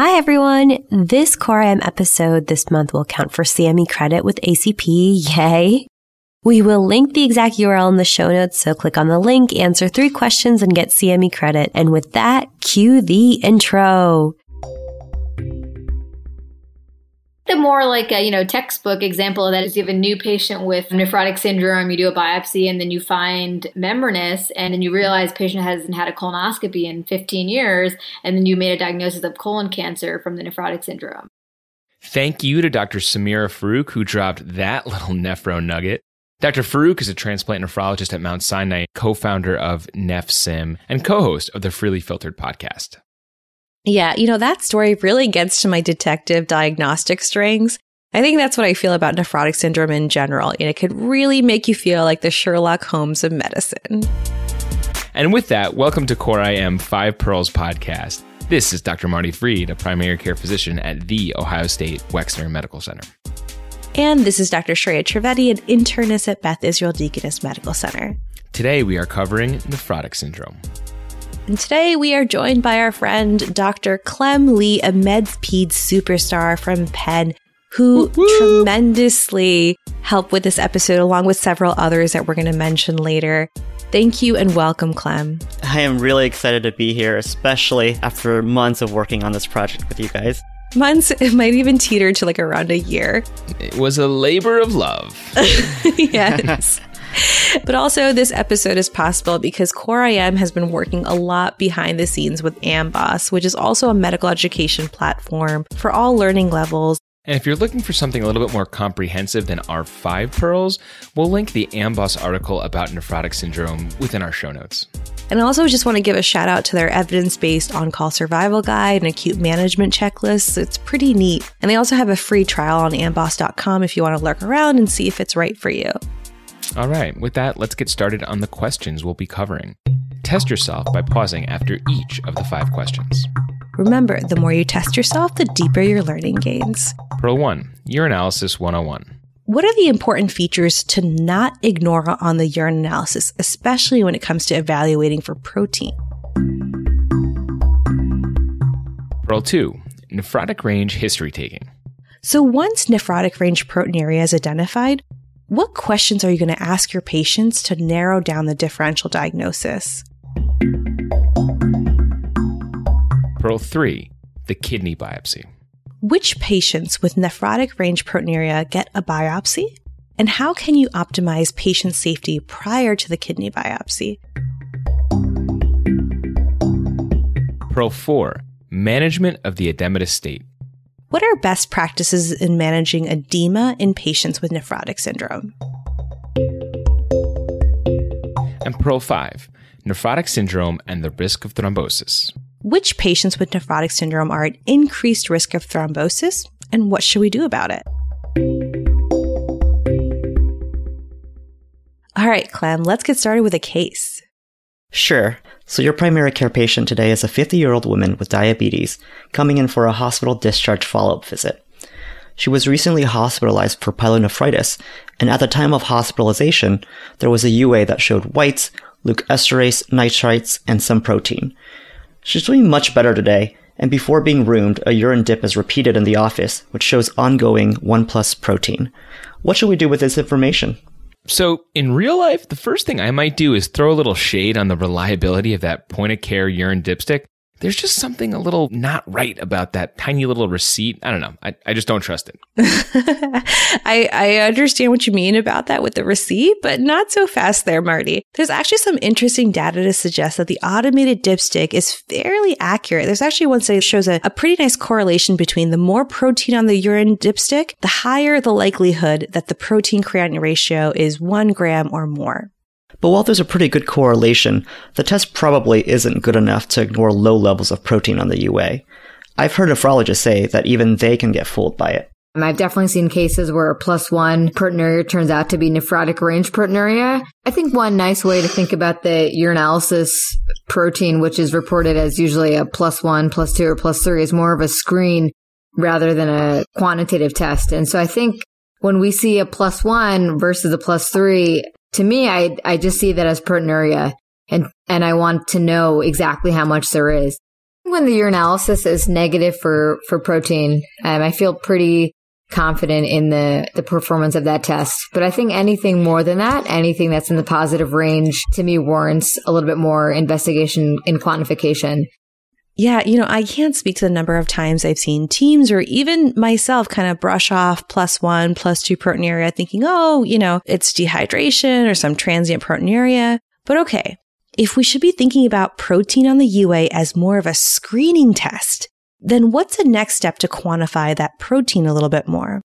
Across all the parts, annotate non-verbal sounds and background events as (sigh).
Hi everyone. This Core IM episode this month will count for CME credit with ACP. Yay. We will link the exact URL in the show notes, so click on the link, answer three questions, and get CME credit. And with that, cue the intro. The more like a you know textbook example of that is you have a new patient with nephrotic syndrome, you do a biopsy, and then you find membranous, and then you realize patient hasn't had a colonoscopy in 15 years, and then you made a diagnosis of colon cancer from the nephrotic syndrome. Thank you to Dr. Samira Farouk, who dropped that little nephro nugget. Dr. Farouk is a transplant nephrologist at Mount Sinai, co founder of NephSim, and co host of the Freely Filtered podcast. Yeah, you know, that story really gets to my detective diagnostic strings. I think that's what I feel about nephrotic syndrome in general. And it could really make you feel like the Sherlock Holmes of medicine. And with that, welcome to Core IM Five Pearls podcast. This is Dr. Marty Fried, a primary care physician at the Ohio State Wexner Medical Center. And this is Dr. Shreya Trivedi, an internist at Beth Israel Deaconess Medical Center. Today we are covering nephrotic syndrome. And today we are joined by our friend Dr. Clem Lee, a MedPeds superstar from Penn, who Woo-hoo! tremendously helped with this episode, along with several others that we're going to mention later. Thank you and welcome, Clem. I am really excited to be here, especially after months of working on this project with you guys. Months, (laughs) it might even teeter to like around a year. It was a labor of love. (laughs) yes. (laughs) but also, this episode is possible because Core IM has been working a lot behind the scenes with AMBOSS, which is also a medical education platform for all learning levels. And if you're looking for something a little bit more comprehensive than our five pearls, we'll link the AMBOSS article about nephrotic syndrome within our show notes. And I also just want to give a shout out to their evidence based on call survival guide and acute management checklist. It's pretty neat. And they also have a free trial on amboss.com if you want to lurk around and see if it's right for you. All right, with that, let's get started on the questions we'll be covering. Test yourself by pausing after each of the five questions. Remember, the more you test yourself, the deeper your learning gains. Pearl 1 Urinalysis 101. What are the important features to not ignore on the urine analysis, especially when it comes to evaluating for protein? Pearl 2 Nephrotic range history taking. So, once nephrotic range proteinuria is identified, what questions are you going to ask your patients to narrow down the differential diagnosis? Pearl 3 The kidney biopsy. Which patients with nephrotic range proteinuria get a biopsy? And how can you optimize patient safety prior to the kidney biopsy? Pearl 4 Management of the edematous state. What are best practices in managing edema in patients with nephrotic syndrome? And Pro 5 Nephrotic syndrome and the risk of thrombosis. Which patients with nephrotic syndrome are at increased risk of thrombosis, and what should we do about it? All right, Clem, let's get started with a case. Sure. So, your primary care patient today is a 50 year old woman with diabetes coming in for a hospital discharge follow up visit. She was recently hospitalized for pyelonephritis, and at the time of hospitalization, there was a UA that showed whites, leukoesterase, nitrites, and some protein. She's doing much better today, and before being roomed, a urine dip is repeated in the office, which shows ongoing 1 plus protein. What should we do with this information? So, in real life, the first thing I might do is throw a little shade on the reliability of that point of care urine dipstick there's just something a little not right about that tiny little receipt. I don't know. I, I just don't trust it. (laughs) I, I understand what you mean about that with the receipt, but not so fast there, Marty. There's actually some interesting data to suggest that the automated dipstick is fairly accurate. There's actually one study that shows a, a pretty nice correlation between the more protein on the urine dipstick, the higher the likelihood that the protein creatinine ratio is one gram or more. But while there's a pretty good correlation, the test probably isn't good enough to ignore low levels of protein on the UA. I've heard nephrologists say that even they can get fooled by it. I've definitely seen cases where a plus one proteinuria turns out to be nephrotic range proteinuria. I think one nice way to think about the urinalysis protein, which is reported as usually a plus one, plus two, or plus three, is more of a screen rather than a quantitative test. And so I think when we see a plus one versus a plus three, to me, I, I just see that as proteinuria and, and I want to know exactly how much there is. When the urinalysis is negative for, for protein, um, I feel pretty confident in the, the performance of that test. But I think anything more than that, anything that's in the positive range to me warrants a little bit more investigation and quantification. Yeah, you know, I can't speak to the number of times I've seen teams or even myself kind of brush off plus one, plus two proteinuria, thinking, oh, you know, it's dehydration or some transient proteinuria. But okay, if we should be thinking about protein on the UA as more of a screening test, then what's the next step to quantify that protein a little bit more?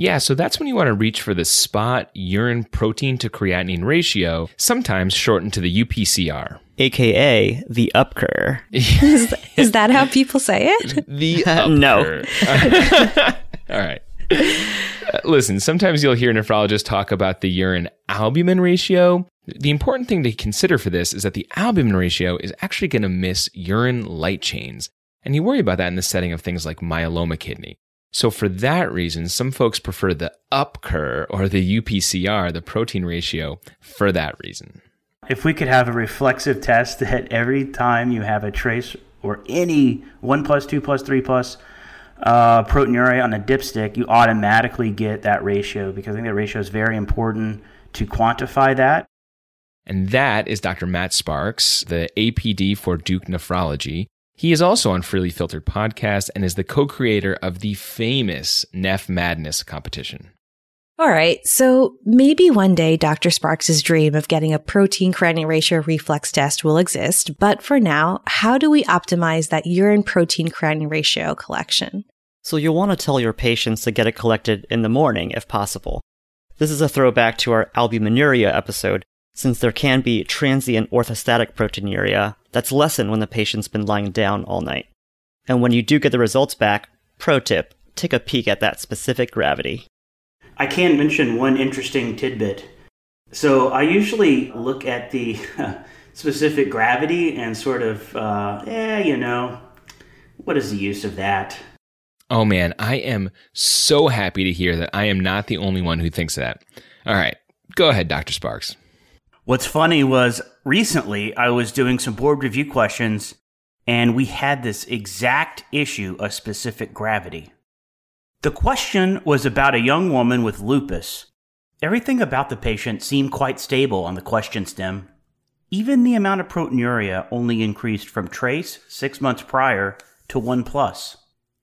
Yeah, so that's when you want to reach for the spot urine protein to creatinine ratio, sometimes shortened to the UPCR. AKA the UPCR. (laughs) is, is that how people say it? The (laughs) no. (laughs) All right. Uh, listen, sometimes you'll hear nephrologists talk about the urine albumin ratio. The important thing to consider for this is that the albumin ratio is actually going to miss urine light chains. And you worry about that in the setting of things like myeloma kidney. So for that reason, some folks prefer the UPCR or the UPCR, the protein ratio, for that reason. If we could have a reflexive test (laughs) that every time you have a trace or any 1 plus, 2 plus, 3 plus uh, proteinuria on a dipstick, you automatically get that ratio because I think that ratio is very important to quantify that. And that is Dr. Matt Sparks, the APD for Duke Nephrology. He is also on Freely Filtered podcast and is the co-creator of the famous Neph Madness competition. All right, so maybe one day Dr. Sparks' dream of getting a protein creatinine ratio reflex test will exist, but for now, how do we optimize that urine protein creatinine ratio collection? So you'll want to tell your patients to get it collected in the morning if possible. This is a throwback to our albuminuria episode, since there can be transient orthostatic proteinuria that's lessened when the patient's been lying down all night. And when you do get the results back, pro tip, take a peek at that specific gravity. I can mention one interesting tidbit. So I usually look at the (laughs) specific gravity and sort of, uh, eh, you know, what is the use of that? Oh man, I am so happy to hear that I am not the only one who thinks that. All right, go ahead, Dr. Sparks. What's funny was recently I was doing some board review questions and we had this exact issue of specific gravity. The question was about a young woman with lupus. Everything about the patient seemed quite stable on the question stem. Even the amount of proteinuria only increased from trace six months prior to 1 plus.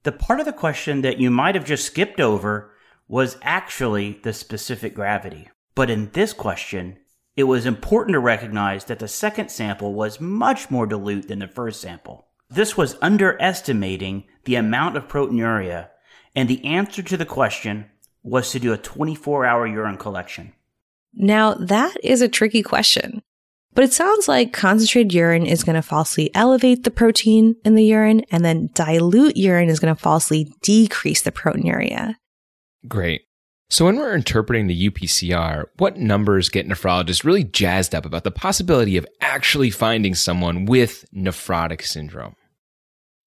The part of the question that you might have just skipped over was actually the specific gravity. But in this question, it was important to recognize that the second sample was much more dilute than the first sample. This was underestimating the amount of proteinuria, and the answer to the question was to do a 24 hour urine collection. Now, that is a tricky question. But it sounds like concentrated urine is going to falsely elevate the protein in the urine, and then dilute urine is going to falsely decrease the proteinuria. Great. So, when we're interpreting the UPCR, what numbers get nephrologists really jazzed up about the possibility of actually finding someone with nephrotic syndrome?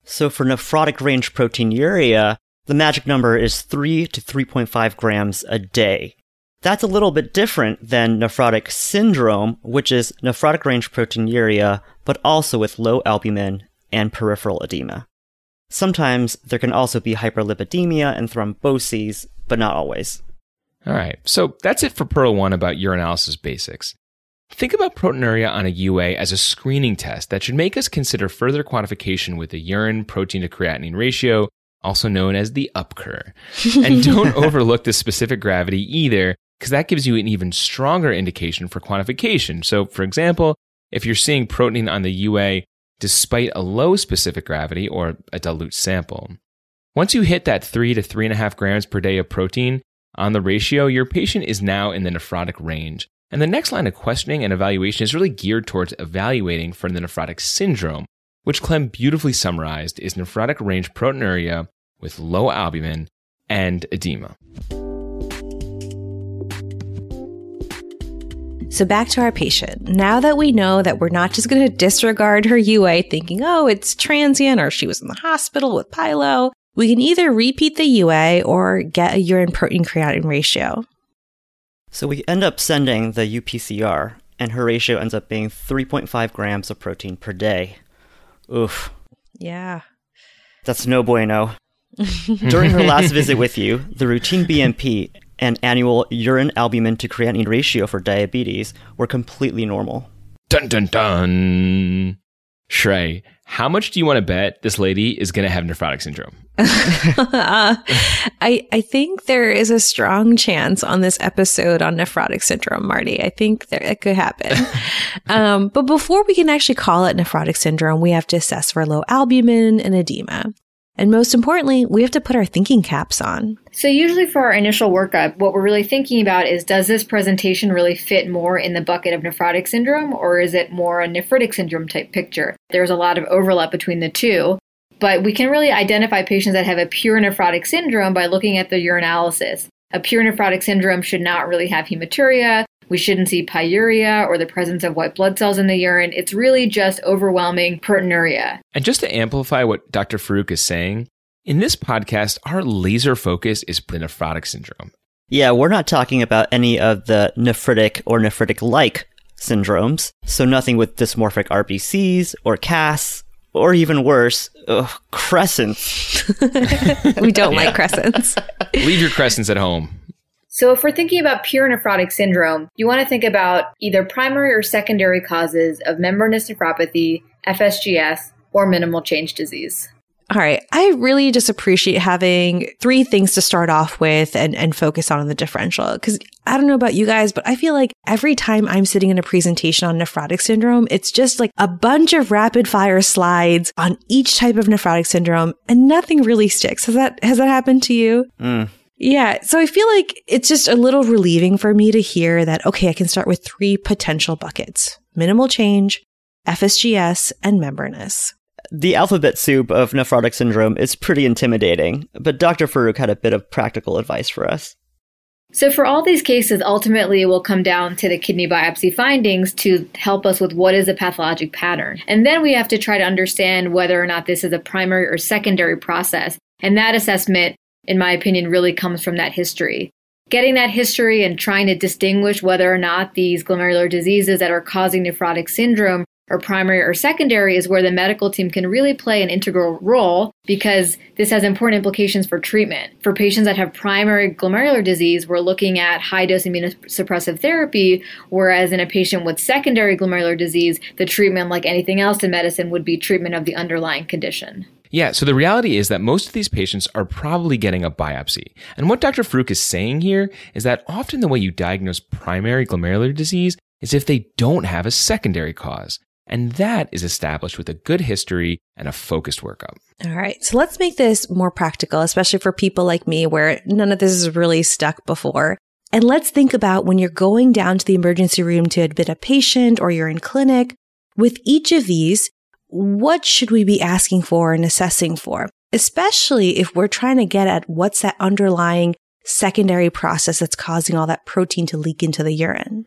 So, for nephrotic range proteinuria, the magic number is 3 to 3.5 grams a day. That's a little bit different than nephrotic syndrome, which is nephrotic range proteinuria, but also with low albumin and peripheral edema. Sometimes there can also be hyperlipidemia and thromboses, but not always. All right, so that's it for Pearl 1 about urinalysis basics. Think about proteinuria on a UA as a screening test that should make us consider further quantification with the urine protein to creatinine ratio, also known as the UPCR. (laughs) And don't overlook the specific gravity either, because that gives you an even stronger indication for quantification. So, for example, if you're seeing protein on the UA despite a low specific gravity or a dilute sample, once you hit that 3 to 3.5 grams per day of protein, on the ratio, your patient is now in the nephrotic range. And the next line of questioning and evaluation is really geared towards evaluating for the nephrotic syndrome, which Clem beautifully summarized is nephrotic range proteinuria with low albumin and edema. So back to our patient. Now that we know that we're not just going to disregard her UA thinking, oh, it's transient or she was in the hospital with pyelo, we can either repeat the UA or get a urine protein creatinine ratio. So we end up sending the UPCR, and her ratio ends up being 3.5 grams of protein per day. Oof. Yeah. That's no bueno. (laughs) During her last visit with you, the routine BMP and annual urine albumin to creatinine ratio for diabetes were completely normal. Dun dun dun. Shrey, how much do you want to bet this lady is going to have nephrotic syndrome? (laughs) uh, I I think there is a strong chance on this episode on nephrotic syndrome, Marty. I think that it could happen. (laughs) um, but before we can actually call it nephrotic syndrome, we have to assess for low albumin and edema. And most importantly, we have to put our thinking caps on. So, usually for our initial workup, what we're really thinking about is does this presentation really fit more in the bucket of nephrotic syndrome or is it more a nephritic syndrome type picture? There's a lot of overlap between the two. But we can really identify patients that have a pure nephrotic syndrome by looking at the urinalysis. A pure nephrotic syndrome should not really have hematuria. We shouldn't see pyuria or the presence of white blood cells in the urine. It's really just overwhelming proteinuria. And just to amplify what Dr. Farouk is saying, in this podcast, our laser focus is the nephrotic syndrome. Yeah, we're not talking about any of the nephritic or nephritic like syndromes, so nothing with dysmorphic RBCs or casts or even worse, ugh, crescents. (laughs) we don't (laughs) like crescents. Leave your crescents at home. So, if we're thinking about pure nephrotic syndrome, you want to think about either primary or secondary causes of membranous nephropathy, FSGS, or minimal change disease. All right. I really just appreciate having three things to start off with and, and focus on in the differential. Cause I don't know about you guys, but I feel like every time I'm sitting in a presentation on nephrotic syndrome, it's just like a bunch of rapid fire slides on each type of nephrotic syndrome and nothing really sticks. Has that, has that happened to you? Mm. Yeah. So I feel like it's just a little relieving for me to hear that, okay, I can start with three potential buckets minimal change, FSGS, and membranous. The alphabet soup of nephrotic syndrome is pretty intimidating, but Dr. Farouk had a bit of practical advice for us. So, for all these cases, ultimately it will come down to the kidney biopsy findings to help us with what is a pathologic pattern. And then we have to try to understand whether or not this is a primary or secondary process. And that assessment, in my opinion, really comes from that history. Getting that history and trying to distinguish whether or not these glomerular diseases that are causing nephrotic syndrome or primary or secondary is where the medical team can really play an integral role because this has important implications for treatment. For patients that have primary glomerular disease, we're looking at high dose immunosuppressive therapy, whereas in a patient with secondary glomerular disease, the treatment, like anything else in medicine, would be treatment of the underlying condition. Yeah, so the reality is that most of these patients are probably getting a biopsy. And what Dr. Farouk is saying here is that often the way you diagnose primary glomerular disease is if they don't have a secondary cause. And that is established with a good history and a focused workup. All right. So let's make this more practical, especially for people like me where none of this is really stuck before. And let's think about when you're going down to the emergency room to admit a patient or you're in clinic. With each of these, what should we be asking for and assessing for? Especially if we're trying to get at what's that underlying secondary process that's causing all that protein to leak into the urine.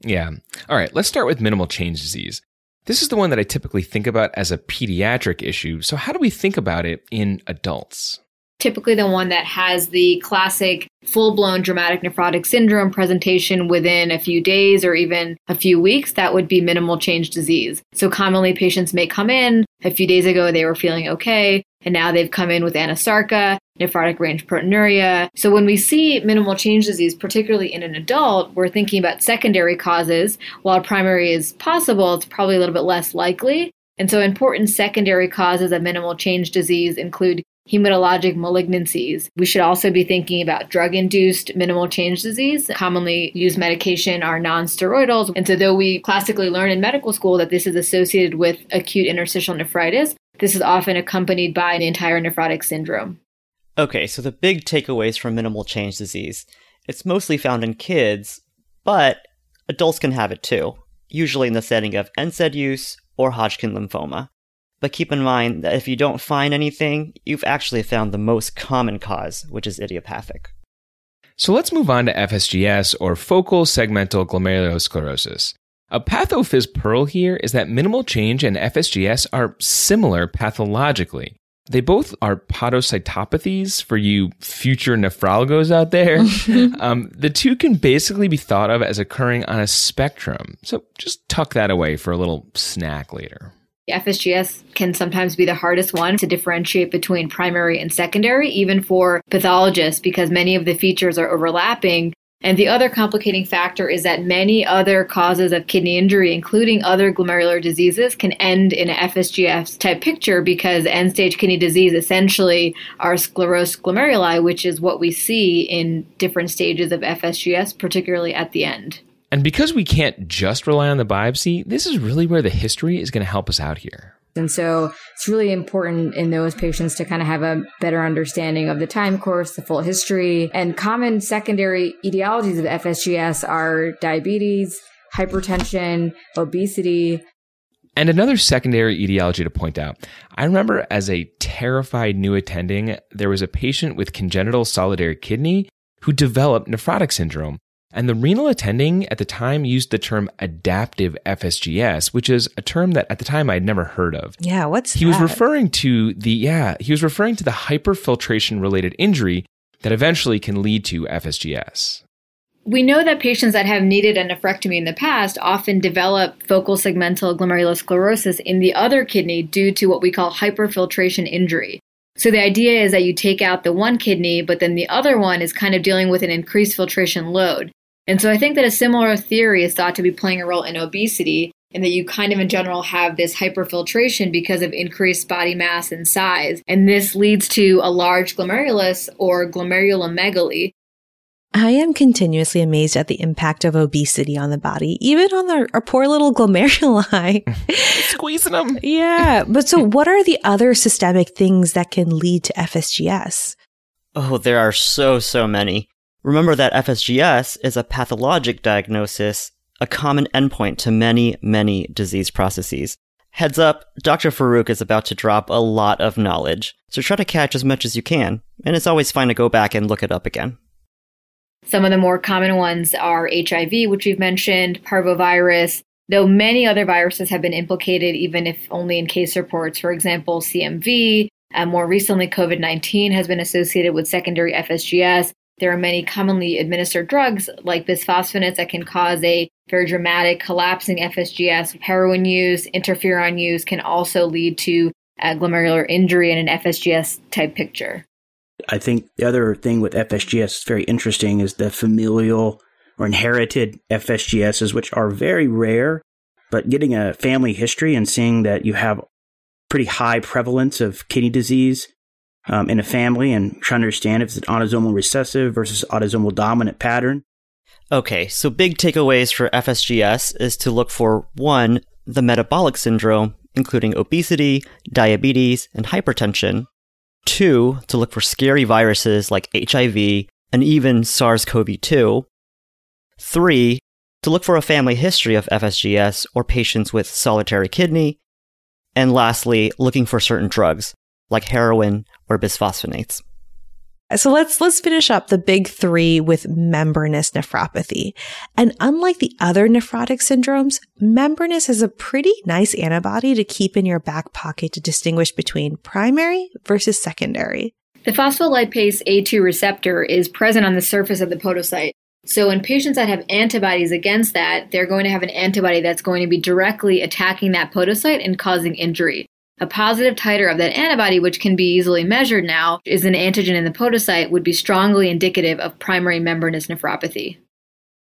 Yeah. All right. Let's start with minimal change disease. This is the one that I typically think about as a pediatric issue. So, how do we think about it in adults? Typically, the one that has the classic full blown dramatic nephrotic syndrome presentation within a few days or even a few weeks, that would be minimal change disease. So, commonly, patients may come in. A few days ago, they were feeling okay, and now they've come in with anasarca nephrotic range proteinuria. So when we see minimal change disease, particularly in an adult, we're thinking about secondary causes. While primary is possible, it's probably a little bit less likely. And so important secondary causes of minimal change disease include hematologic malignancies. We should also be thinking about drug induced minimal change disease. Commonly used medication are nonsteroidals. And so, though we classically learn in medical school that this is associated with acute interstitial nephritis, this is often accompanied by an entire nephrotic syndrome. Okay, so the big takeaways from minimal change disease it's mostly found in kids, but adults can have it too, usually in the setting of NSAID use or Hodgkin lymphoma. But keep in mind that if you don't find anything, you've actually found the most common cause, which is idiopathic. So let's move on to FSGS or focal segmental glomerulosclerosis. A pathophys pearl here is that minimal change and FSGS are similar pathologically. They both are podocytopathies for you future nephrologos out there. (laughs) um, the two can basically be thought of as occurring on a spectrum. So just tuck that away for a little snack later. FSGS can sometimes be the hardest one to differentiate between primary and secondary, even for pathologists, because many of the features are overlapping. And the other complicating factor is that many other causes of kidney injury, including other glomerular diseases, can end in an FSGS type picture because end stage kidney disease essentially are sclerosed glomeruli, which is what we see in different stages of FSGS, particularly at the end. And because we can't just rely on the biopsy, this is really where the history is going to help us out here. And so it's really important in those patients to kind of have a better understanding of the time course, the full history. And common secondary etiologies of FSGS are diabetes, hypertension, obesity. And another secondary etiology to point out. I remember as a terrified new attending, there was a patient with congenital solitary kidney who developed nephrotic syndrome. And the renal attending at the time used the term adaptive FSGS, which is a term that at the time I'd never heard of. Yeah, what's he that? was referring to the yeah, he was referring to the hyperfiltration related injury that eventually can lead to FSGS. We know that patients that have needed a nephrectomy in the past often develop focal segmental glomerulosclerosis in the other kidney due to what we call hyperfiltration injury. So the idea is that you take out the one kidney, but then the other one is kind of dealing with an increased filtration load. And so I think that a similar theory is thought to be playing a role in obesity, and that you kind of in general have this hyperfiltration because of increased body mass and size. And this leads to a large glomerulus or glomerulomegaly. I am continuously amazed at the impact of obesity on the body, even on our, our poor little glomeruli. (laughs) Squeezing them. yeah. But so, what are the other systemic things that can lead to FSGS? Oh, there are so, so many. Remember that FSGS is a pathologic diagnosis, a common endpoint to many, many disease processes. Heads up, Dr. Farouk is about to drop a lot of knowledge, so try to catch as much as you can, and it's always fine to go back and look it up again. Some of the more common ones are HIV, which we've mentioned, parvovirus, though many other viruses have been implicated, even if only in case reports. For example, CMV, and more recently, COVID 19 has been associated with secondary FSGS. There are many commonly administered drugs like bisphosphonates that can cause a very dramatic collapsing FSGS. Heroin use, interferon use can also lead to glomerular injury in an FSGS type picture. I think the other thing with FSGS is very interesting is the familial or inherited FSGSs, which are very rare, but getting a family history and seeing that you have pretty high prevalence of kidney disease um, in a family and trying to understand if it's an autosomal recessive versus autosomal dominant pattern. Okay, so big takeaways for FSGS is to look for one, the metabolic syndrome, including obesity, diabetes, and hypertension. Two, to look for scary viruses like HIV and even SARS CoV 2. Three, to look for a family history of FSGS or patients with solitary kidney. And lastly, looking for certain drugs like heroin or bisphosphonates. So let's let's finish up the big 3 with membranous nephropathy. And unlike the other nephrotic syndromes, membranous is a pretty nice antibody to keep in your back pocket to distinguish between primary versus secondary. The phospholipase A2 receptor is present on the surface of the podocyte. So in patients that have antibodies against that, they're going to have an antibody that's going to be directly attacking that podocyte and causing injury. A positive titer of that antibody, which can be easily measured now, is an antigen in the podocyte, would be strongly indicative of primary membranous nephropathy.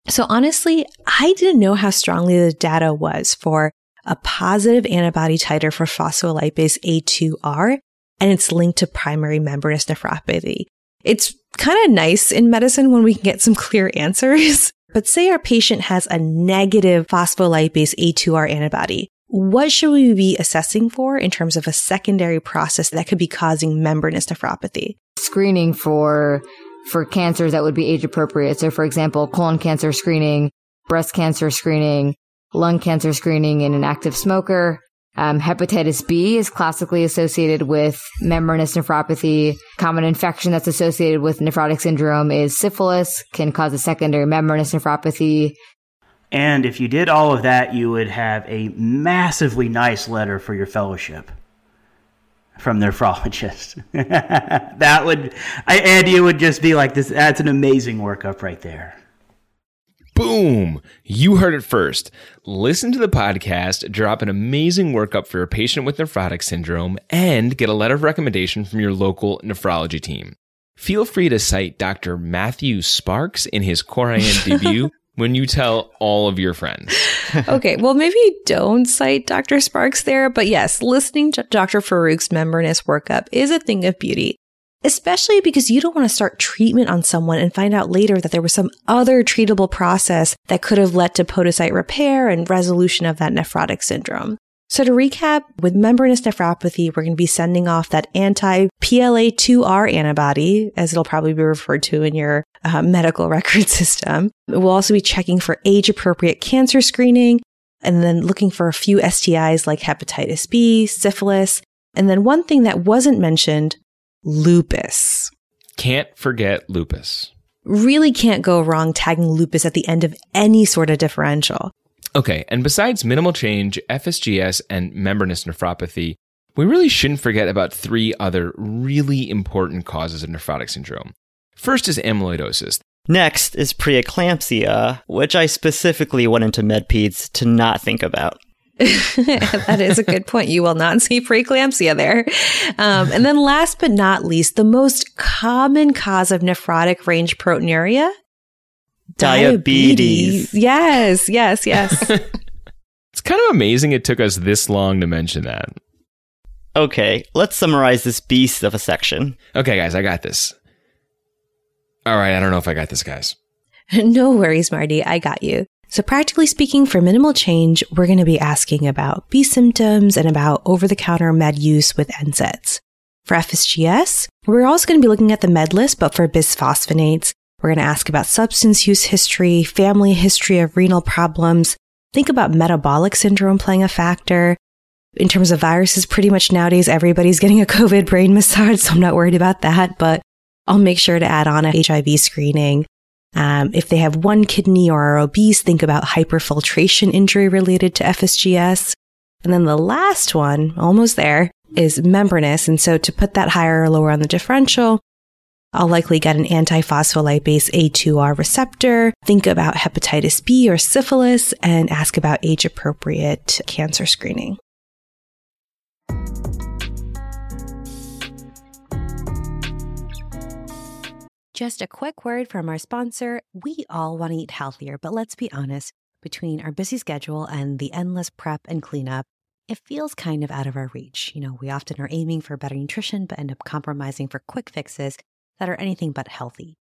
So honestly, I didn't know how strongly the data was for a positive antibody titer for phospholipase A2R, and it's linked to primary membranous nephropathy. It's kind of nice in medicine when we can get some clear (laughs) answers. But say our patient has a negative phospholipase A2R antibody. What should we be assessing for in terms of a secondary process that could be causing membranous nephropathy? Screening for for cancers that would be age appropriate. So for example, colon cancer screening, breast cancer screening, lung cancer screening in an active smoker. Um, hepatitis B is classically associated with membranous nephropathy. Common infection that's associated with nephrotic syndrome is syphilis, can cause a secondary membranous nephropathy. And if you did all of that, you would have a massively nice letter for your fellowship from the (laughs) nephrologist. (laughs) that would, I, Andy, it would just be like this. That's an amazing workup right there. Boom! You heard it first. Listen to the podcast, drop an amazing workup for your patient with nephrotic syndrome, and get a letter of recommendation from your local nephrology team. Feel free to cite Dr. Matthew Sparks in his CoreIM (laughs) debut when you tell all of your friends. (laughs) okay, well, maybe don't cite Dr. Sparks there, but yes, listening to Dr. Farouk's membranous workup is a thing of beauty, especially because you don't want to start treatment on someone and find out later that there was some other treatable process that could have led to podocyte repair and resolution of that nephrotic syndrome. So to recap, with membranous nephropathy, we're going to be sending off that anti-PLA2R antibody, as it'll probably be referred to in your uh, medical (laughs) record system. We'll also be checking for age appropriate cancer screening and then looking for a few STIs like hepatitis B, syphilis, and then one thing that wasn't mentioned, lupus. Can't forget lupus. Really can't go wrong tagging lupus at the end of any sort of differential. Okay, and besides minimal change, FSGS, and membranous nephropathy, we really shouldn't forget about three other really important causes of nephrotic syndrome. First is amyloidosis. Next is preeclampsia, which I specifically went into MedPeds to not think about. (laughs) (laughs) that is a good point. You will not see preeclampsia there. Um, and then last but not least, the most common cause of nephrotic range proteinuria Diabetes. Yes, yes, yes. (laughs) it's kind of amazing it took us this long to mention that. Okay, let's summarize this beast of a section. Okay, guys, I got this. All right, I don't know if I got this, guys. (laughs) no worries, Marty. I got you. So, practically speaking, for minimal change, we're going to be asking about B symptoms and about over the counter med use with NSAIDs. For FSGS, we're also going to be looking at the med list, but for bisphosphonates, we're going to ask about substance use history, family history of renal problems. Think about metabolic syndrome playing a factor. In terms of viruses, pretty much nowadays everybody's (laughs) getting a COVID brain massage, so I'm not worried about that, but I'll make sure to add on a HIV screening. Um, if they have one kidney or are obese, think about hyperfiltration injury related to FSGS. And then the last one, almost there, is membranous. And so to put that higher or lower on the differential, I'll likely get an antiphospholipase A2R receptor, think about hepatitis B or syphilis, and ask about age appropriate cancer screening. Just a quick word from our sponsor. We all want to eat healthier, but let's be honest, between our busy schedule and the endless prep and cleanup, it feels kind of out of our reach. You know, we often are aiming for better nutrition, but end up compromising for quick fixes that are anything but healthy.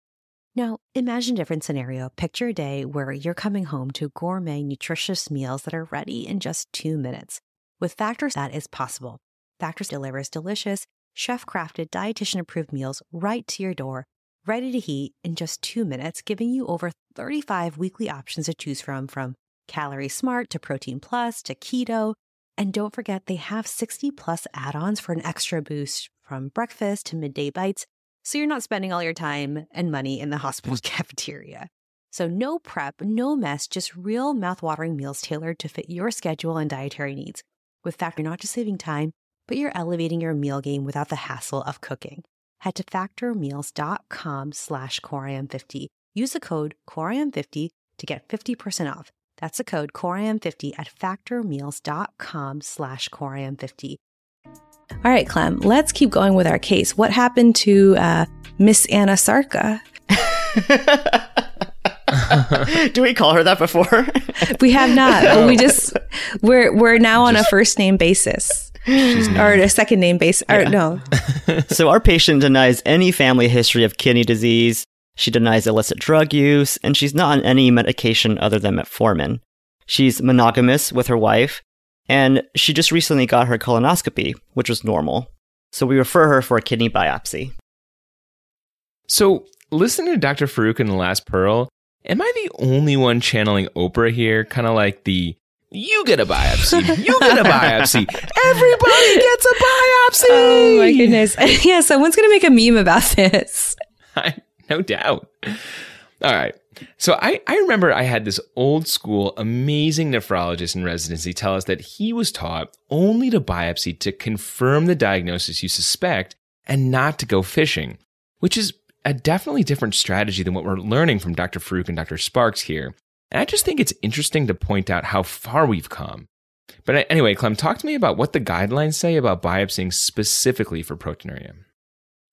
Now, imagine a different scenario. Picture a day where you're coming home to gourmet, nutritious meals that are ready in just two minutes. With Factors, that is possible. Factors delivers delicious, chef crafted, dietitian approved meals right to your door, ready to heat in just two minutes, giving you over 35 weekly options to choose from, from Calorie Smart to Protein Plus to Keto. And don't forget, they have 60 plus add ons for an extra boost from breakfast to midday bites so you're not spending all your time and money in the hospital's (laughs) cafeteria. So no prep, no mess, just real mouthwatering meals tailored to fit your schedule and dietary needs. With Factor, you're not just saving time, but you're elevating your meal game without the hassle of cooking. Head to factormeals.com slash CoreIM50. Use the code CoreIM50 to get 50% off. That's the code CoreIM50 at factormeals.com slash CoreIM50. All right, Clem, let's keep going with our case. What happened to uh, Miss Anna Sarka? (laughs) Do we call her that before? (laughs) we have not. We just we're we're now on a first name basis. or a second name basis. Or yeah. no. (laughs) so our patient denies any family history of kidney disease. She denies illicit drug use, and she's not on any medication other than metformin. She's monogamous with her wife, and she just recently got her colonoscopy, which was normal. So we refer her for a kidney biopsy. So, listening to Dr. Farouk in The Last Pearl, am I the only one channeling Oprah here? Kind of like the you get a biopsy, you get a (laughs) biopsy, everybody (laughs) gets a biopsy. Oh my goodness. (laughs) yeah, someone's going to make a meme about this. I, no doubt. All right. So I, I remember I had this old school amazing nephrologist in residency tell us that he was taught only to biopsy to confirm the diagnosis you suspect and not to go fishing, which is a definitely different strategy than what we're learning from Dr. Farouk and Dr. Sparks here. And I just think it's interesting to point out how far we've come. But anyway, Clem, talk to me about what the guidelines say about biopsying specifically for proteinuria.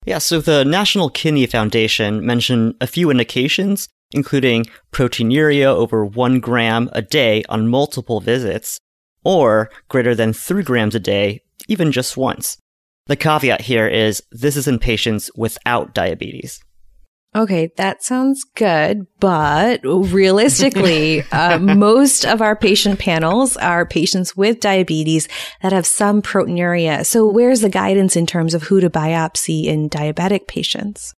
Yeah, so the National Kidney Foundation mentioned a few indications, including proteinuria over one gram a day on multiple visits, or greater than three grams a day, even just once. The caveat here is this is in patients without diabetes. Okay, that sounds good, but realistically, (laughs) uh, most of our patient panels are patients with diabetes that have some proteinuria. So, where's the guidance in terms of who to biopsy in diabetic patients?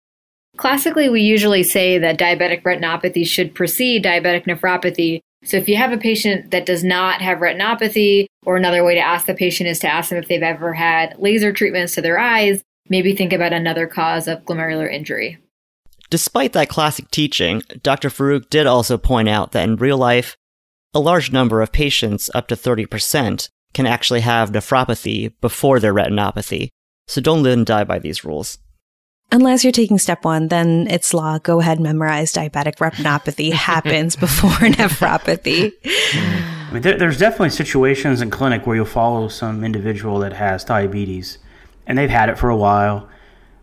Classically, we usually say that diabetic retinopathy should precede diabetic nephropathy. So, if you have a patient that does not have retinopathy, or another way to ask the patient is to ask them if they've ever had laser treatments to their eyes, maybe think about another cause of glomerular injury. Despite that classic teaching, Dr. Farouk did also point out that in real life, a large number of patients, up to 30%, can actually have nephropathy before their retinopathy, so don't live and die by these rules. Unless you're taking step one, then it's law. Go ahead and memorize diabetic retinopathy (laughs) happens before (laughs) nephropathy. I mean, there, there's definitely situations in clinic where you'll follow some individual that has diabetes, and they've had it for a while,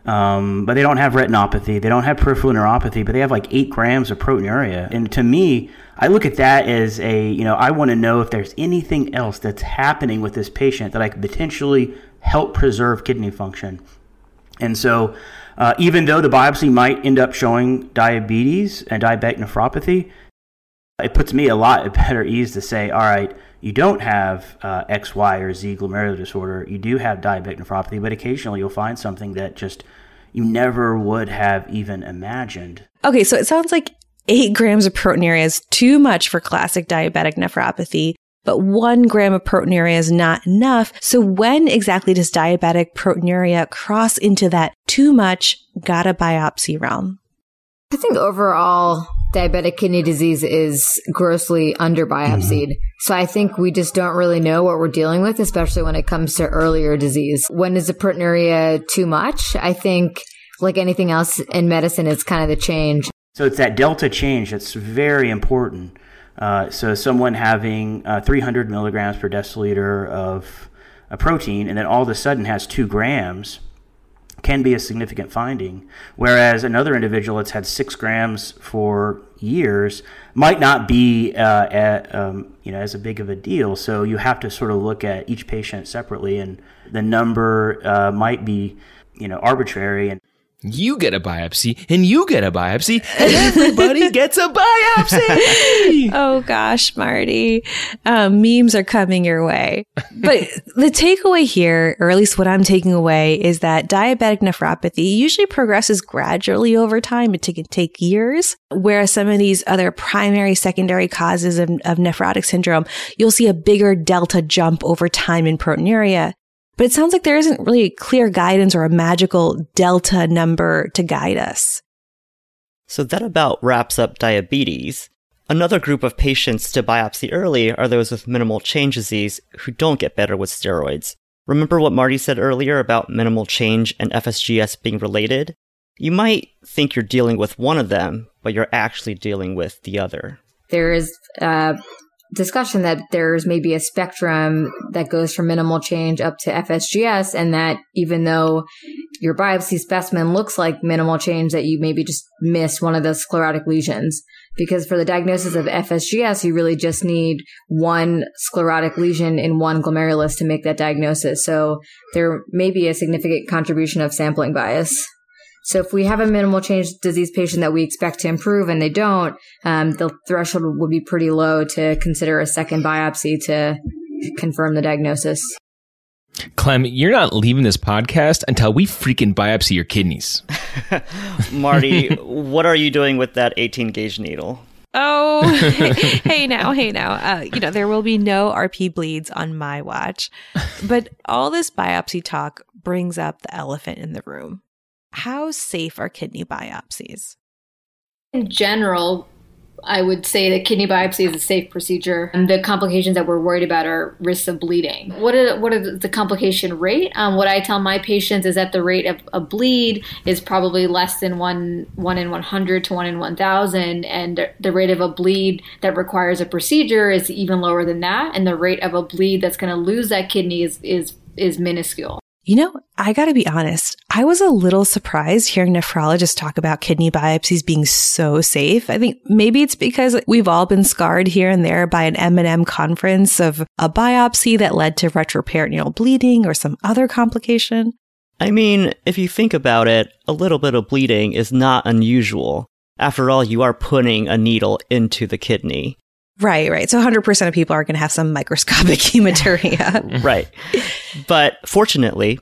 um, but they don't have retinopathy. They don't have peripheral neuropathy, but they have like eight grams of proteinuria. And to me, I look at that as a, you know, I want to know if there's anything else that's happening with this patient that I could potentially help preserve kidney function. And so, uh, even though the biopsy might end up showing diabetes and diabetic nephropathy, it puts me a lot at better ease to say, all right, you don't have uh, X, Y, or Z glomerular disorder. You do have diabetic nephropathy, but occasionally you'll find something that just you never would have even imagined. Okay, so it sounds like eight grams of proteinuria is too much for classic diabetic nephropathy, but one gram of proteinuria is not enough. So when exactly does diabetic proteinuria cross into that too much, gotta biopsy realm? I think overall, diabetic kidney disease is grossly under biopsied. Mm-hmm. So I think we just don't really know what we're dealing with, especially when it comes to earlier disease. When is the proteinuria too much? I think, like anything else in medicine, it's kind of the change. So it's that delta change that's very important. Uh, so someone having uh, 300 milligrams per deciliter of a protein and then all of a sudden has two grams can be a significant finding. Whereas another individual that's had six grams for years might not be uh, at, um, you know as a big of a deal. So you have to sort of look at each patient separately, and the number uh, might be you know arbitrary and you get a biopsy and you get a biopsy and everybody (laughs) gets a biopsy. oh gosh, Marty. Um, memes are coming your way. But the takeaway here, or at least what I'm taking away, is that diabetic nephropathy usually progresses gradually over time. It can take years. Whereas some of these other primary, secondary causes of, of nephrotic syndrome, you'll see a bigger delta jump over time in proteinuria. But it sounds like there isn't really clear guidance or a magical delta number to guide us. So that about wraps up diabetes. Another group of patients to biopsy early are those with minimal change disease who don't get better with steroids. Remember what Marty said earlier about minimal change and FSGS being related? You might think you're dealing with one of them, but you're actually dealing with the other. There is uh, discussion that there's maybe a spectrum that goes from minimal change up to FSGS, and that even though your biopsy specimen looks like minimal change, that you maybe just missed one of the sclerotic lesions. Because for the diagnosis of FSGS, you really just need one sclerotic lesion in one glomerulus to make that diagnosis. So there may be a significant contribution of sampling bias. So if we have a minimal change disease patient that we expect to improve and they don't, um, the threshold would be pretty low to consider a second biopsy to confirm the diagnosis. Clem, you're not leaving this podcast until we freaking biopsy your kidneys. (laughs) Marty, what are you doing with that 18 gauge needle? Oh, hey, (laughs) hey, now, hey now. Uh, you know, there will be no RP bleeds on my watch. But all this biopsy talk brings up the elephant in the room. How safe are kidney biopsies? In general, I would say that kidney biopsy is a safe procedure. And the complications that we're worried about are risks of bleeding. What are, what are the complication rate? Um, what I tell my patients is that the rate of a bleed is probably less than one, one in 100 to one in 1,000. And the rate of a bleed that requires a procedure is even lower than that. And the rate of a bleed that's going to lose that kidney is, is, is minuscule. You know, I gotta be honest. I was a little surprised hearing nephrologists talk about kidney biopsies being so safe. I think maybe it's because we've all been scarred here and there by an M&M conference of a biopsy that led to retroperitoneal bleeding or some other complication. I mean, if you think about it, a little bit of bleeding is not unusual. After all, you are putting a needle into the kidney. Right, right. So 100% of people are going to have some microscopic (laughs) hematuria. (laughs) right. But fortunately,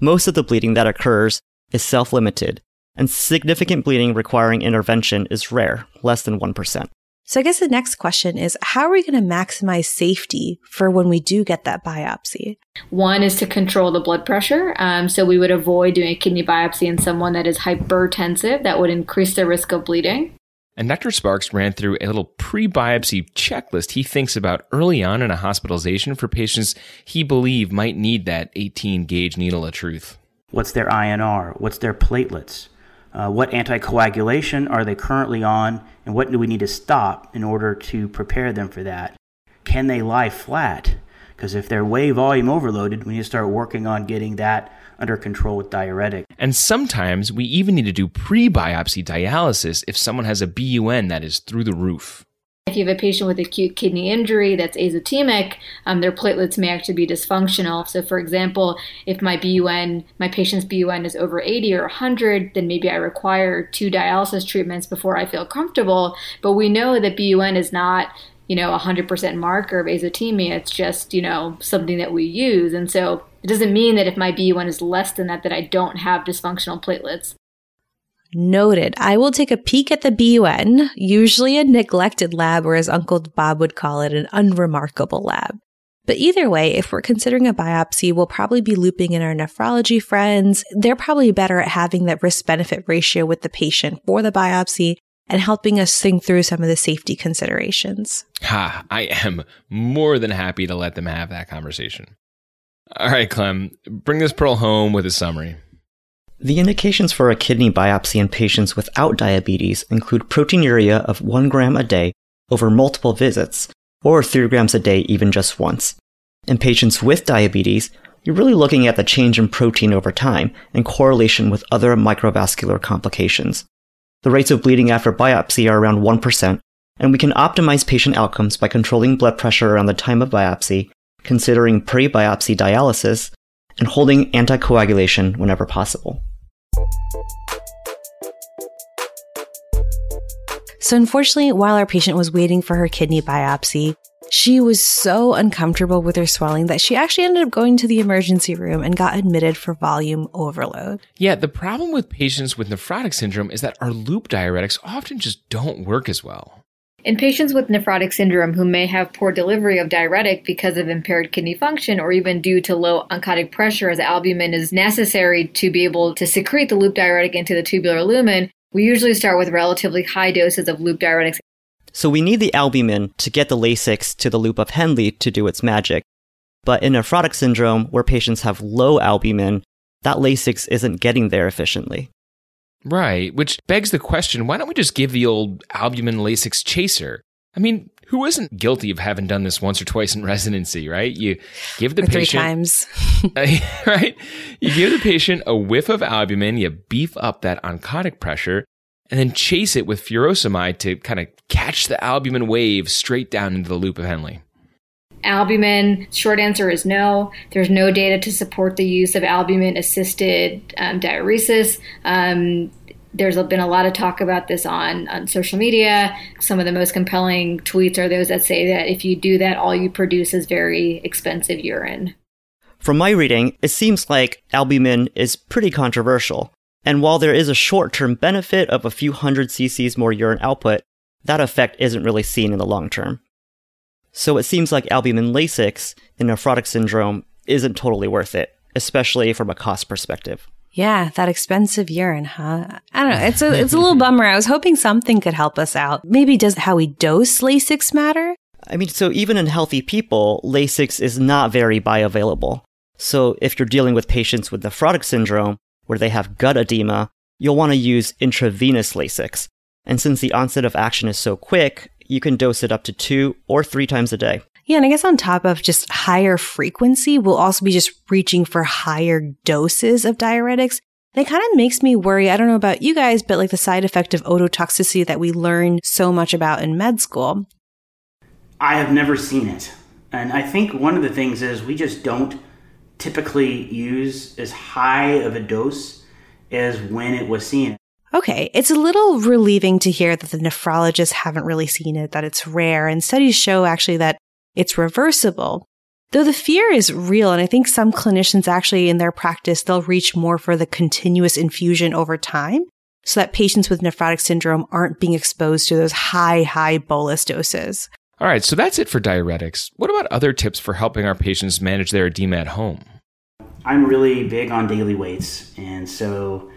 most of the bleeding that occurs is self limited, and significant bleeding requiring intervention is rare, less than 1%. So I guess the next question is how are we going to maximize safety for when we do get that biopsy? One is to control the blood pressure. Um, so we would avoid doing a kidney biopsy in someone that is hypertensive. That would increase their risk of bleeding. And Dr. Sparks ran through a little pre biopsy checklist he thinks about early on in a hospitalization for patients he believed might need that 18 gauge needle of truth. What's their INR? What's their platelets? Uh, what anticoagulation are they currently on? And what do we need to stop in order to prepare them for that? Can they lie flat? Because if they're way volume overloaded, we need to start working on getting that under control with diuretic. And sometimes we even need to do pre biopsy dialysis if someone has a BUN that is through the roof. If you have a patient with acute kidney injury that's azotemic, um, their platelets may actually be dysfunctional. So, for example, if my BUN, my patient's BUN is over 80 or 100, then maybe I require two dialysis treatments before I feel comfortable. But we know that BUN is not you know, 100% marker of azotemia. It's just, you know, something that we use. And so it doesn't mean that if my BUN is less than that, that I don't have dysfunctional platelets. Noted. I will take a peek at the BUN, usually a neglected lab, or as Uncle Bob would call it, an unremarkable lab. But either way, if we're considering a biopsy, we'll probably be looping in our nephrology friends. They're probably better at having that risk benefit ratio with the patient for the biopsy and helping us think through some of the safety considerations. Ha, I am more than happy to let them have that conversation. All right, Clem, bring this pearl home with a summary. The indications for a kidney biopsy in patients without diabetes include proteinuria of 1 gram a day over multiple visits, or 3 grams a day even just once. In patients with diabetes, you're really looking at the change in protein over time in correlation with other microvascular complications. The rates of bleeding after biopsy are around 1%, and we can optimize patient outcomes by controlling blood pressure around the time of biopsy, considering pre biopsy dialysis, and holding anticoagulation whenever possible. So, unfortunately, while our patient was waiting for her kidney biopsy, she was so uncomfortable with her swelling that she actually ended up going to the emergency room and got admitted for volume overload. Yeah, the problem with patients with nephrotic syndrome is that our loop diuretics often just don't work as well. In patients with nephrotic syndrome who may have poor delivery of diuretic because of impaired kidney function or even due to low oncotic pressure as albumin is necessary to be able to secrete the loop diuretic into the tubular lumen, we usually start with relatively high doses of loop diuretics so we need the albumin to get the Lasix to the loop of Henle to do its magic. But in nephrotic syndrome, where patients have low albumin, that Lasix isn't getting there efficiently. Right, which begs the question why don't we just give the old albumin Lasix chaser? I mean, who isn't guilty of having done this once or twice in (laughs) residency, right? You give the or patient three times, (laughs) uh, right? You give the patient a whiff of albumin, you beef up that oncotic pressure, and then chase it with furosemide to kind of catch the albumin wave straight down into the loop of Henle? Albumin, short answer is no. There's no data to support the use of albumin assisted um, diuresis. Um, there's been a lot of talk about this on, on social media. Some of the most compelling tweets are those that say that if you do that, all you produce is very expensive urine. From my reading, it seems like albumin is pretty controversial. And while there is a short term benefit of a few hundred cc's more urine output, that effect isn't really seen in the long term. So it seems like albumin Lasix in nephrotic syndrome isn't totally worth it, especially from a cost perspective. Yeah, that expensive urine, huh? I don't know. It's a it's a little (laughs) bummer. I was hoping something could help us out. Maybe does how we dose Lasix matter? I mean, so even in healthy people, Lasix is not very bioavailable. So if you're dealing with patients with nephrotic syndrome, where they have gut edema, you'll want to use intravenous Lasix. And since the onset of action is so quick, you can dose it up to two or three times a day. Yeah, and I guess on top of just higher frequency, we'll also be just reaching for higher doses of diuretics. And it kind of makes me worry. I don't know about you guys, but like the side effect of ototoxicity that we learn so much about in med school. I have never seen it. And I think one of the things is we just don't typically use as high of a dose as when it was seen. Okay, it's a little relieving to hear that the nephrologists haven't really seen it, that it's rare, and studies show actually that it's reversible. Though the fear is real, and I think some clinicians actually in their practice, they'll reach more for the continuous infusion over time so that patients with nephrotic syndrome aren't being exposed to those high, high bolus doses. All right, so that's it for diuretics. What about other tips for helping our patients manage their edema at home? I'm really big on daily weights, and so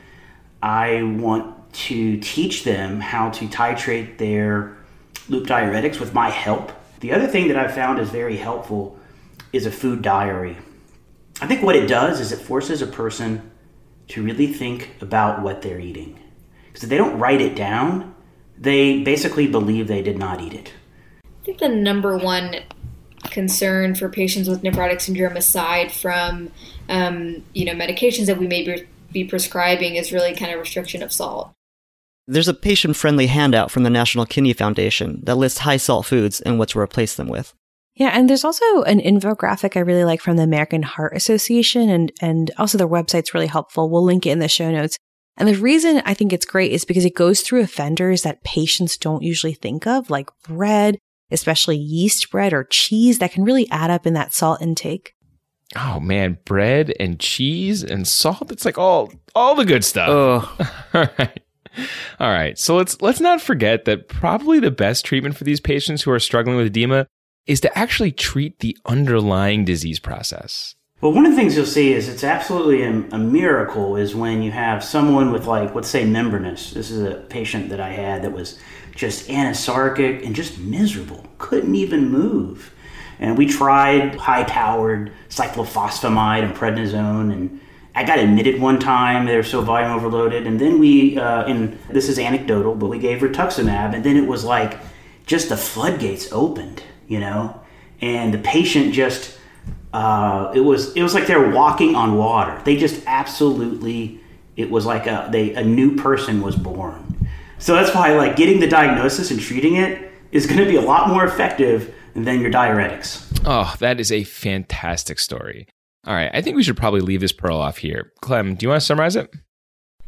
I want to teach them how to titrate their loop diuretics with my help the other thing that I've found is very helpful is a food diary. I think what it does is it forces a person to really think about what they're eating. Because if they don't write it down, they basically believe they did not eat it. I think the number one concern for patients with nephrotic syndrome, aside from um, you know medications that we may be, be prescribing, is really kind of restriction of salt. There's a patient friendly handout from the National Kidney Foundation that lists high salt foods and what to replace them with. Yeah, and there's also an infographic I really like from the American Heart Association, and, and also their website's really helpful. We'll link it in the show notes. And the reason I think it's great is because it goes through offenders that patients don't usually think of, like bread, especially yeast bread or cheese that can really add up in that salt intake. Oh man, bread and cheese and salt. It's like all all the good stuff. Oh. (laughs) all right. All right. So let's let's not forget that probably the best treatment for these patients who are struggling with edema is to actually treat the underlying disease process. Well, one of the things you'll see is it's absolutely a, a, miracle is when you have someone with like, let's say membranous. This is a patient that I had that was just anasarcic and just miserable, couldn't even move. And we tried high-powered cyclophosphamide and prednisone and I got admitted one time. They were so volume overloaded, and then we, uh, and this is anecdotal, but we gave rituximab, and then it was like just the floodgates opened, you know, and the patient just, uh, it was it was like they were walking on water. They just absolutely, it was like a they a new person was born. So that's why like getting the diagnosis and treating it is going to be a lot more effective than your diuretics. Oh, that is a fantastic story. All right, I think we should probably leave this pearl off here. Clem, do you want to summarize it?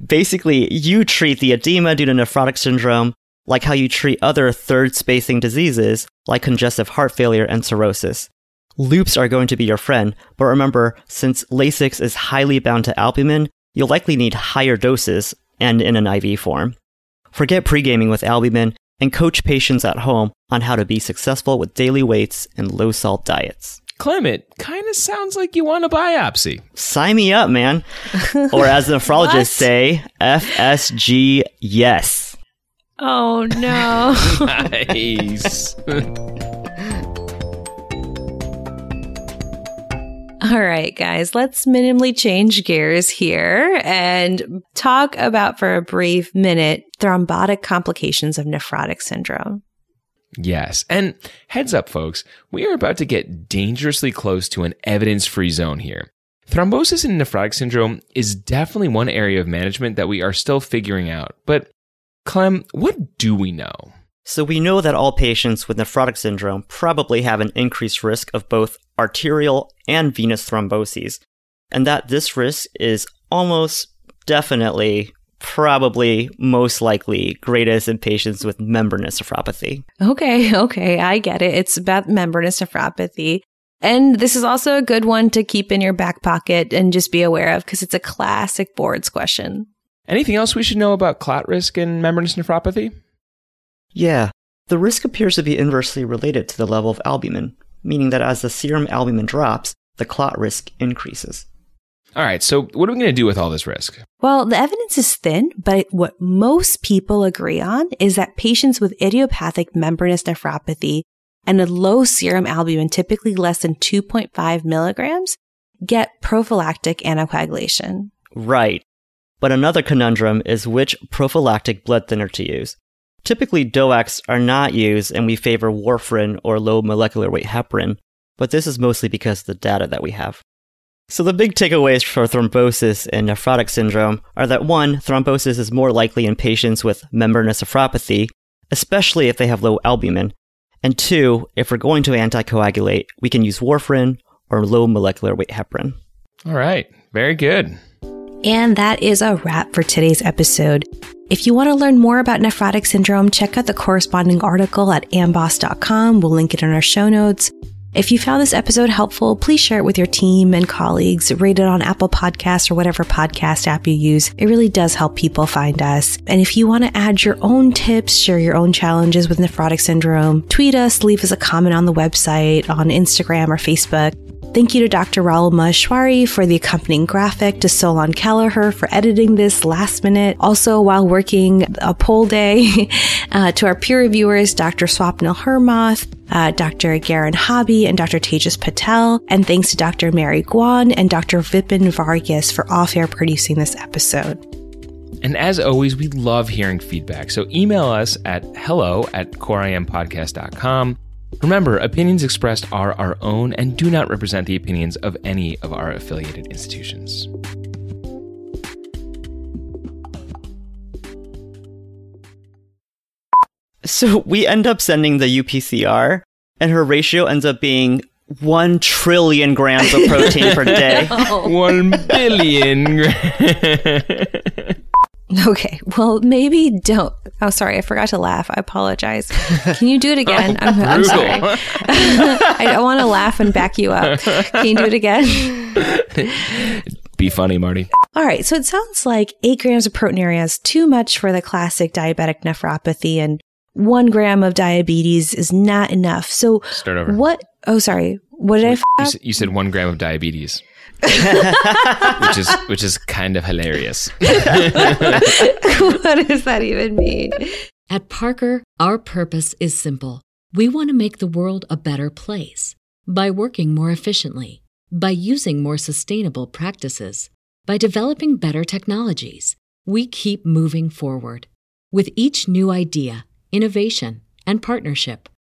Basically, you treat the edema due to nephrotic syndrome like how you treat other third spacing diseases like congestive heart failure and cirrhosis. Loops are going to be your friend, but remember, since Lasix is highly bound to albumin, you'll likely need higher doses and in an IV form. Forget pre-gaming with albumin and coach patients at home on how to be successful with daily weights and low salt diets. Clement, kind of sounds like you want a biopsy. Sign me up, man. (laughs) or as the nephrologists say, FSG yes. Oh no. (laughs) nice. (laughs) All right, guys, let's minimally change gears here and talk about for a brief minute thrombotic complications of nephrotic syndrome. Yes. And heads up, folks, we are about to get dangerously close to an evidence free zone here. Thrombosis in nephrotic syndrome is definitely one area of management that we are still figuring out. But, Clem, what do we know? So, we know that all patients with nephrotic syndrome probably have an increased risk of both arterial and venous thromboses, and that this risk is almost definitely probably most likely greatest in patients with membranous nephropathy. Okay, (laughs) okay, I get it. It's about membranous nephropathy. And this is also a good one to keep in your back pocket and just be aware of because it's a classic boards question. Anything else we should know about clot risk and membranous nephropathy? Yeah, the risk appears to be inversely related to the level of albumin, meaning that as the serum albumin drops, the clot risk increases. All right, so what are we going to do with all this risk? Well, the evidence is thin, but what most people agree on is that patients with idiopathic membranous nephropathy and a low serum albumin, typically less than 2.5 milligrams, get prophylactic anticoagulation. Right. But another conundrum is which prophylactic blood thinner to use. Typically, DOACs are not used and we favor warfarin or low molecular weight heparin, but this is mostly because of the data that we have. So the big takeaways for thrombosis and nephrotic syndrome are that one, thrombosis is more likely in patients with membranous nephropathy, especially if they have low albumin. And two, if we're going to anticoagulate, we can use warfarin or low molecular weight heparin. All right, very good. And that is a wrap for today's episode. If you want to learn more about nephrotic syndrome, check out the corresponding article at amboss.com. We'll link it in our show notes. If you found this episode helpful, please share it with your team and colleagues. Rate it on Apple Podcasts or whatever podcast app you use. It really does help people find us. And if you want to add your own tips, share your own challenges with nephrotic syndrome, tweet us, leave us a comment on the website, on Instagram or Facebook. Thank you to Dr. Rahul Maheshwari for the accompanying graphic, to Solon Kelleher for editing this last minute. Also, while working a poll day, (laughs) uh, to our peer reviewers, Dr. Swapnil Hiremath, uh, Dr. Garen Hobby, and Dr. Tejas Patel. And thanks to Dr. Mary Guan and Dr. Vipin Vargas for off air producing this episode. And as always, we love hearing feedback. So email us at hello at coreimpodcast.com. Remember, opinions expressed are our own and do not represent the opinions of any of our affiliated institutions. So we end up sending the UPCR, and her ratio ends up being 1 trillion grams of protein per (laughs) day. One billion. (laughs) (laughs) Okay, well, maybe don't. Oh, sorry, I forgot to laugh. I apologize. Can you do it again? (laughs) I'm, I'm sorry. (laughs) I don't want to laugh and back you up. Can you do it again? Be funny, Marty. All right, so it sounds like eight grams of proteinuria is too much for the classic diabetic nephropathy, and one gram of diabetes is not enough. So, Start over. what? Oh, sorry. What did I? F- You, up? you said one gram of diabetes, (laughs) which is which is kind of hilarious. (laughs) what does that even mean? At Parker, our purpose is simple. We want to make the world a better place by working more efficiently, by using more sustainable practices, by developing better technologies. We keep moving forward. With each new idea, innovation, and partnership,